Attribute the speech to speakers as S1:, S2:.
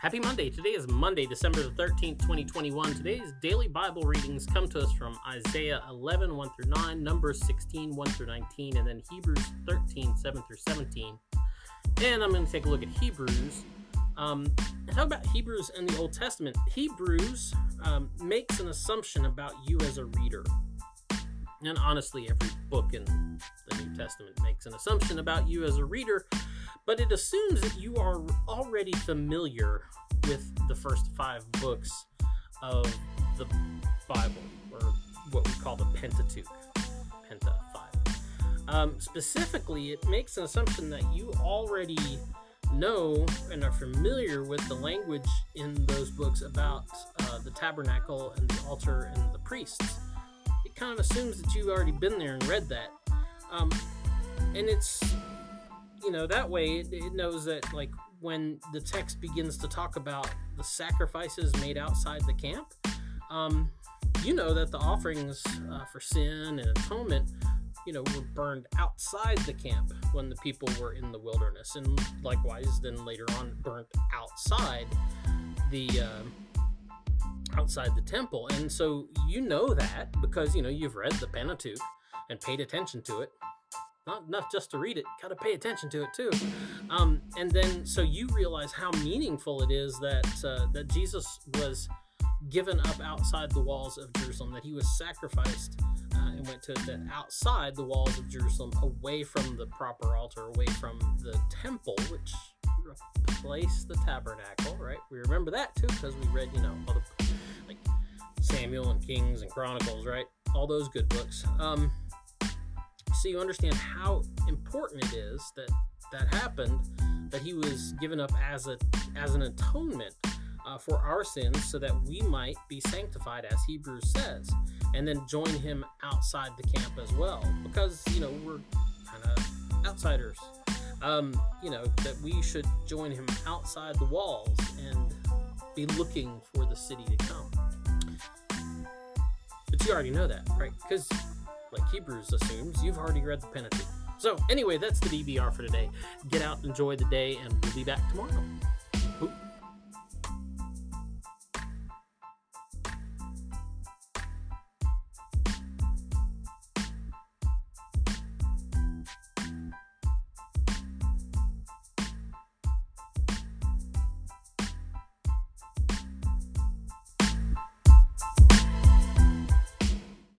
S1: Happy Monday. Today is Monday, December the 13th, 2021. Today's daily Bible readings come to us from Isaiah 11, 1 through 9, Numbers 16, 1 through 19, and then Hebrews 13, 7 through 17. And I'm going to take a look at Hebrews. Um, how about Hebrews in the Old Testament? Hebrews um, makes an assumption about you as a reader. And honestly, every book in the New Testament makes an assumption about you as a reader but it assumes that you are already familiar with the first five books of the Bible, or what we call the Pentateuch. Penta 5. Um, specifically, it makes an assumption that you already know and are familiar with the language in those books about uh, the tabernacle and the altar and the priests. Kind of assumes that you've already been there and read that. Um, and it's you know that way it, it knows that like when the text begins to talk about the sacrifices made outside the camp um, you know that the offerings uh, for sin and atonement you know were burned outside the camp when the people were in the wilderness and likewise then later on burnt outside the uh, outside the temple. And so you know that because you know you've read the pentateuch and paid attention to it. Not enough just to read it got to pay attention to it too. Um, and then so you realize how meaningful it is that uh, that jesus was given up outside the walls of jerusalem that he was sacrificed uh, and went to the outside the walls of jerusalem away from the proper altar away from the temple which replaced the tabernacle right? We remember that too because we read you know all the samuel and kings and chronicles right all those good books um, so you understand how important it is that that happened, that he was given up as a as an atonement uh, for our sins, so that we might be sanctified, as Hebrews says, and then join him outside the camp as well, because you know we're kind of outsiders. Um, you know that we should join him outside the walls and be looking for the city to come. But you already know that, right? Because like Hebrews assumes, you've already read the Pentateuch. So, anyway, that's the DBR for today. Get out, enjoy the day, and we'll be back tomorrow.